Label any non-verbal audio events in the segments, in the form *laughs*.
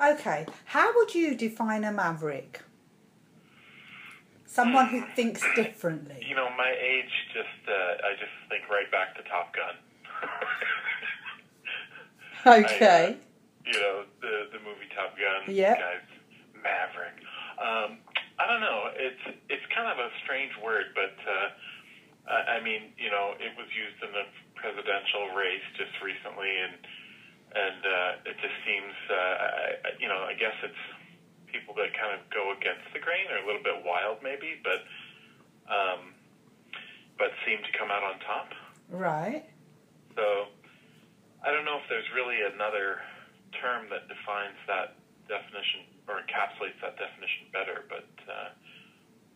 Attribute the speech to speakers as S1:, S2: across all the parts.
S1: Okay, how would you define a maverick? Someone who thinks differently.
S2: You know, my age just, uh, I just think right back to Top Gun. *laughs*
S1: Okay.
S2: you know, the the movie Top Gun.
S1: Yeah.
S2: Guys, Maverick. Um, I don't know. It's it's kind of a strange word, but uh, I I mean, you know, it was used in the presidential race just recently, and and uh, it just seems, uh, I, you know, I guess it's people that kind of go against the grain or a little bit wild, maybe, but um, but seem to come out on top.
S1: Right.
S2: So I don't know if there's really another term that defines that definition or encapsulates that definition better, but uh,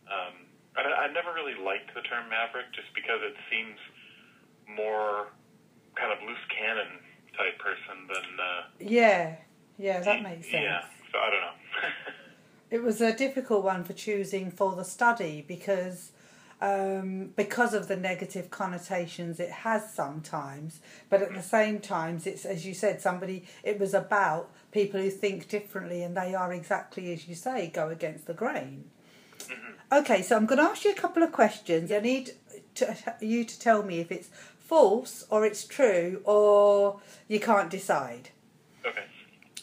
S2: um, I, I never really liked the term maverick just because it seems more kind of loose cannon type person than. Uh,
S1: Yeah. Yeah, that makes sense.
S2: Yeah, so I don't know. *laughs*
S1: It was a difficult one for choosing for the study because um, because of the negative connotations it has sometimes, but at the same times it's as you said somebody it was about people who think differently and they are exactly as you say go against the grain. Okay, so I'm going to ask you a couple of questions. I need to, you to tell me if it's false or it's true or you can't decide.
S2: okay.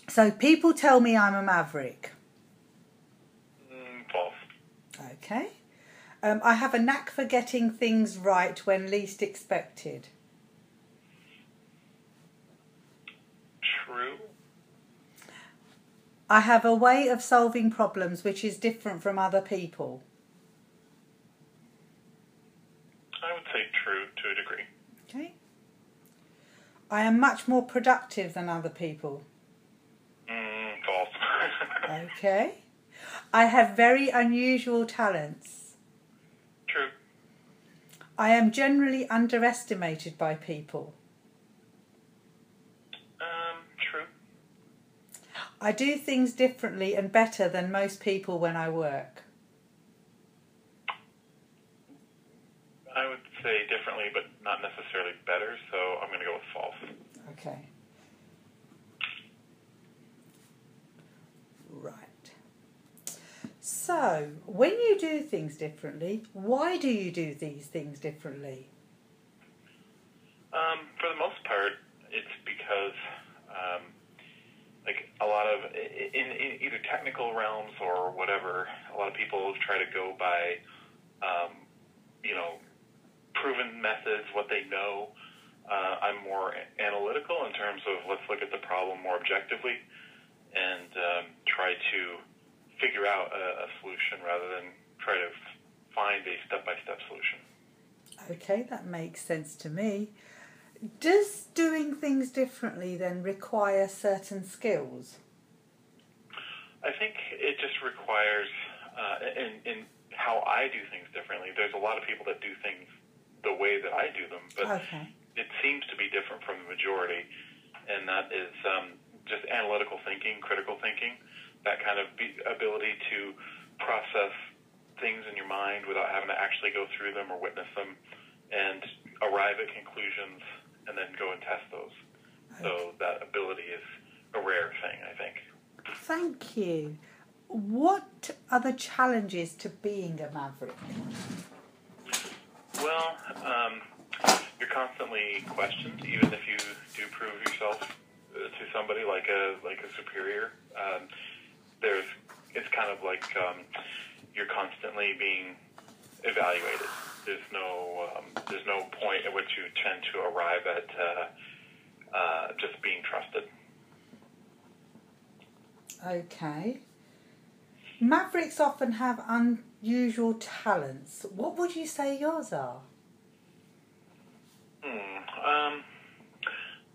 S1: So people tell me I'm a maverick.
S2: Mm, false.
S1: Okay. Um, I have a knack for getting things right when least expected.
S2: True.
S1: I have a way of solving problems which is different from other people.
S2: I would say true to a degree.
S1: Okay. I am much more productive than other people.
S2: Mm, false. *laughs*
S1: Okay. I have very unusual talents.
S2: true.
S1: I am generally underestimated by people.
S2: Um, true.
S1: I do things differently and better than most people when I work.
S2: I would say differently, but not necessarily better, so I'm going to go with false.
S1: Okay. Right. So, when you do things differently, why do you do these things differently?
S2: Um, for the most part, it's because, um, like a lot of in, in either technical realms or whatever, a lot of people try to go by, um, you know, proven methods, what they know. Uh, I'm more analytical in terms of let's look at the problem more objectively and um, try to figure out a, a solution rather than try to find a step-by-step solution.
S1: Okay, that makes sense to me. Does doing things differently then require certain skills?
S2: I think it just requires, uh, in, in how I do things differently, there's a lot of people that do things the way that I do them, but
S1: Okay.
S2: it seems to be different from the majority, and that is um, just analytical thinking, critical thinking, that kind of be, ability to process things in your mind without having to actually go through them or witness them, and arrive at conclusions and then go and test those. So that ability is a rare thing, I think.
S1: Thank you. What are the challenges to being a maverick?
S2: Well, um, you're constantly questioned, even if you do prove yourself uh, to somebody like a like a superior. Um, there's it's kind of like um, you're constantly being evaluated. There's no um, there's no point at which you tend to arrive at uh, uh, just being trusted.
S1: Okay. Mavericks often have unusual talents. What would you say yours are?
S2: Hmm. Um,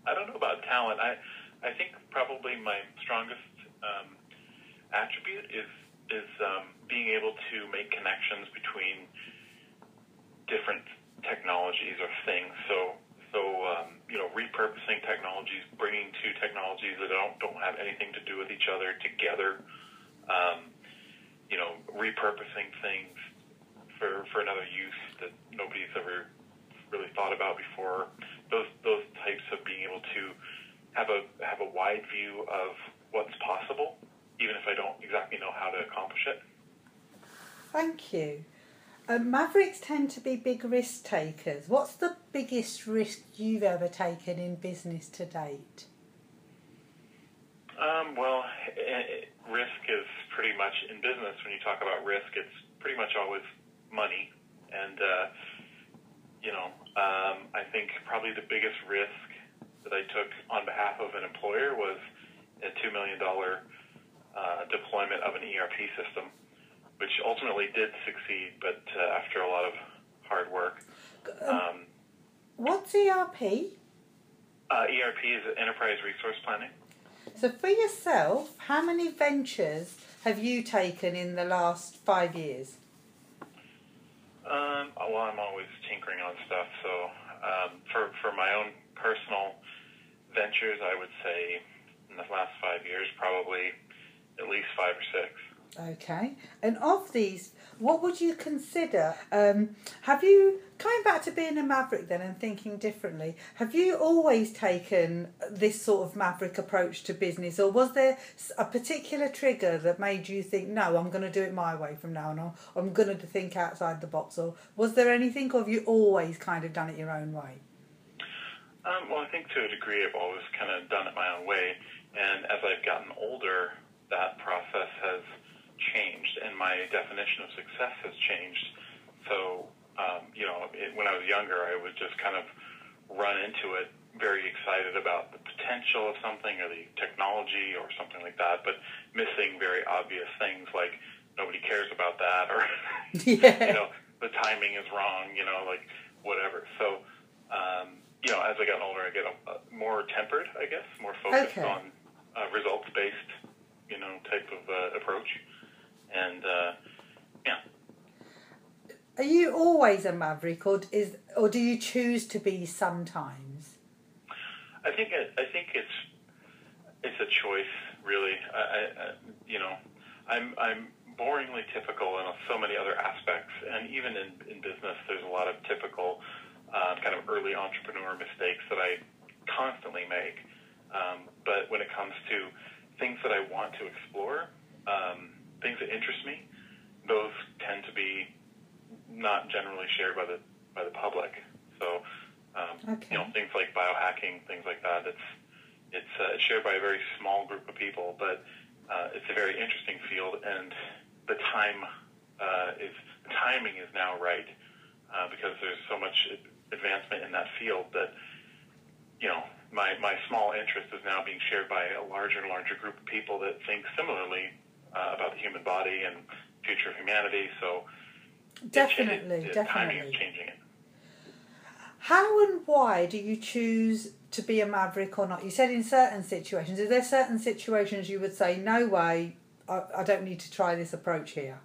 S2: I don't know about talent. I I think probably my strongest um, attribute is is um, being able to make connections between different technologies or things. So so um, you know, repurposing technologies, bringing two technologies that don't don't have anything to do with each other together. Um, you know, repurposing things for for another use that nobody's ever really thought about before. Those those types of being able to have a have a wide view of what's possible, even if I don't exactly know how to accomplish it.
S1: Thank you. Um, Mavericks tend to be big risk takers. What's the biggest risk you've ever taken in business to date?
S2: Um, well, i risk is pretty much in business. When you talk about risk, it's pretty much always money, and uh, you know, um, I think probably the biggest risk that I took on behalf of an employer was a two million dollar uh, deployment of an ERP system, which ultimately did succeed, but uh, after a lot of hard work. Um,
S1: What's ERP?
S2: uh, ERP is Enterprise Resource Planning.
S1: So, for yourself, how many ventures have you taken in the last five years?
S2: Um, well, I'm always tinkering on stuff. So um, for for my own personal ventures, I would say in the last five years, probably at least five or six.
S1: Okay. And of these, what would you consider? Um, have you, coming back to being a maverick then and thinking differently, have you always taken this sort of maverick approach to business, or was there a particular trigger that made you think, no, I'm going to do it my way from now on, I'm going to think outside the box, or was there anything, or have you always kind of done it your own way?
S2: Um, well, I think to a degree, I've always kind of done it my own way, and as I've gotten older, that process has changed, and my definition of success has changed. So, um, you know, it, when I was younger, I would just kind of run into it very excited about the potential of something or the technology or something like that, but missing very obvious things like nobody cares about that or *laughs* *laughs* you know the timing is wrong, you know, like whatever. So, um, you know, as I got older, I get a, a more tempered, I guess, more focused
S1: Okay.
S2: on uh, results based, you know, type of uh, approach. And uh, yeah,
S1: Are you always a maverick, or is, or do you choose to be sometimes?
S2: I think it, I think it's it's a choice, really. I, I, I, you know, I'm I'm boringly typical in so many other aspects, and even in, in business, there's a lot of typical uh, kind of early entrepreneur mistakes that I constantly make. Um, but when it comes to things that I want to explore, um, things that interest me, those tend to be not generally shared by the by the public. So, um,
S1: Okay.
S2: you know, things like biohacking, things like that. It's it's uh, shared by a very small group of people, but uh, it's a very interesting field, and the time uh, is the timing is now right uh, because there's so much advancement in that field that you know my my small interest is now being shared by a larger and larger group of people that think similarly uh, about the human body and future of humanity. So it
S1: Definitely,
S2: it, is
S1: definitely.
S2: changing it.
S1: How and why do you choose to be a maverick or not? You said in certain situations. Is there certain situations you would say, no way, I, I don't need to try this approach here?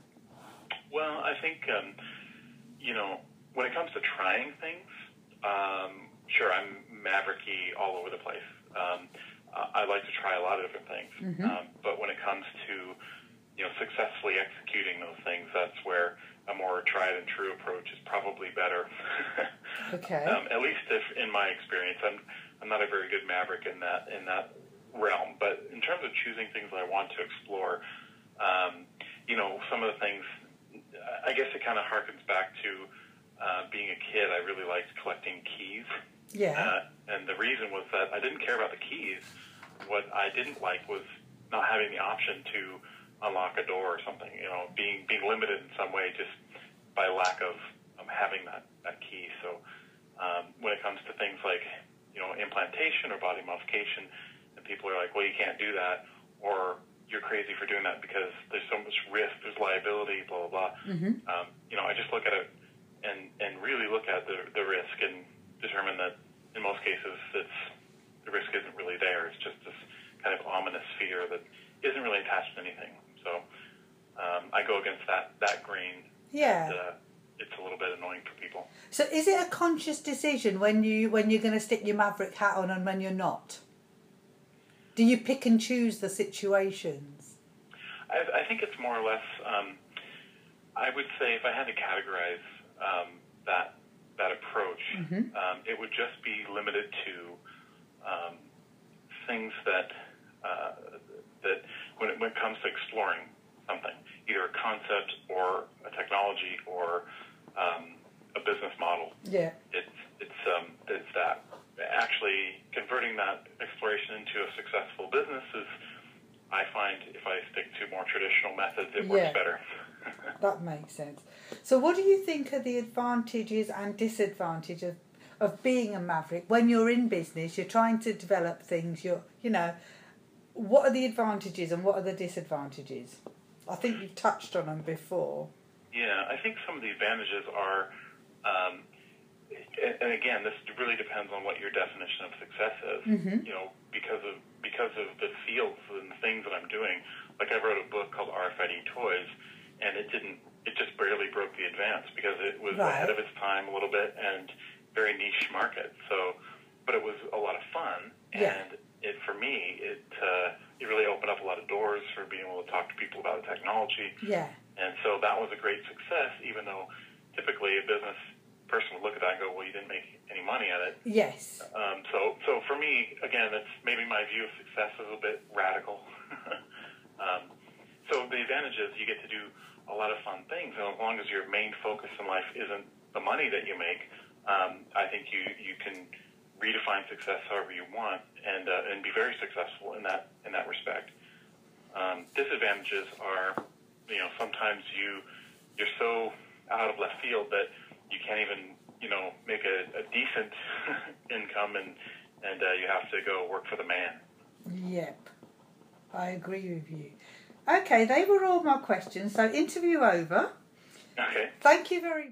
S2: Well, I think um, you know when it comes to trying things, um, sure, I'm mavericky all over the place. Um, I like to try a lot of different things,
S1: Mhm.
S2: um, but when it comes to you know successfully executing those things, that's where a more tried and true approach is probably better. *laughs*
S1: Okay.
S2: um, at least if in my experience, I'm I'm not a very good maverick in that in that realm. But in terms of choosing things that I want to explore, um, you know, some of the things, I guess it kind of harkens back to uh, being a kid. I really liked collecting keys,
S1: yeah.
S2: uh, and the reason was that I didn't care about the keys. What I didn't like was not having the option to unlock a door or something. You know, being being limited in some way just by lack of um, having that that key. So um, when it comes to things like you know implantation or body modification, and people are like, well, you can't do that, or you're crazy for doing that because there's so much risk, there's liability, blah blah blah.
S1: hmm
S2: Um, you know, I just look at it and and really look at the the risk and determine that in most cases it's the risk isn't really there. It's just this kind of ominous fear that isn't really attached to anything. So um, I go against that that grain.
S1: Yeah.
S2: And, uh, it's a little bit annoying for people.
S1: So is it a conscious decision when you when you're going to stick your maverick hat on and when you're not? Do you pick and choose the situations?
S2: I, I think it's more or less. Um, I would say if I had to categorize um, that that approach,
S1: Mhm.
S2: um, it would just be limited to um, things that uh, that comes to exploring something, either a concept or a technology or um, a business model,
S1: Yeah.
S2: it's it's um, it's that actually converting that exploration into a successful business is. I find if I stick to more traditional methods, it works
S1: Yeah.
S2: better. *laughs*
S1: That makes sense. So, what do you think are the advantages and disadvantages of, of being a maverick when you're in business? You're trying to develop things. You're, you know, what are the advantages and what are the disadvantages? I think you've touched on them before.
S2: Yeah, I think some of the advantages are, um, and, and again, this really depends on what your definition of success is.
S1: Mhm.
S2: You know, because of because of the fields and things that I'm doing. Like I wrote a book called RFID Toys, and it didn't. It just barely broke the advance because it was
S1: Right.
S2: ahead of its time a little bit and very niche market. So, but it was a lot of fun,
S1: Yeah.
S2: It for me it uh, it really opened up a lot of doors for being able to talk to people about the technology.
S1: Yeah.
S2: And so that was a great success, even though typically a business person would look at that and go, well, you didn't make any money at it.
S1: Yes.
S2: Um, so, so for me, again, it's maybe my view of success is a bit radical. *laughs* um, so the advantage is you get to do a lot of fun things, and as long as your main focus in life isn't the money that you make, um, I think you you can redefine success however you want, and uh, and be very successful in that in that respect. Um, disadvantages are, you know, sometimes you you're so out of left field that you can't even you know make a, a decent *laughs* income, and and uh, you have to go work for the man.
S1: Yep. I agree with you. Okay, they were all my questions. So, interview over.
S2: Okay.
S1: Thank you very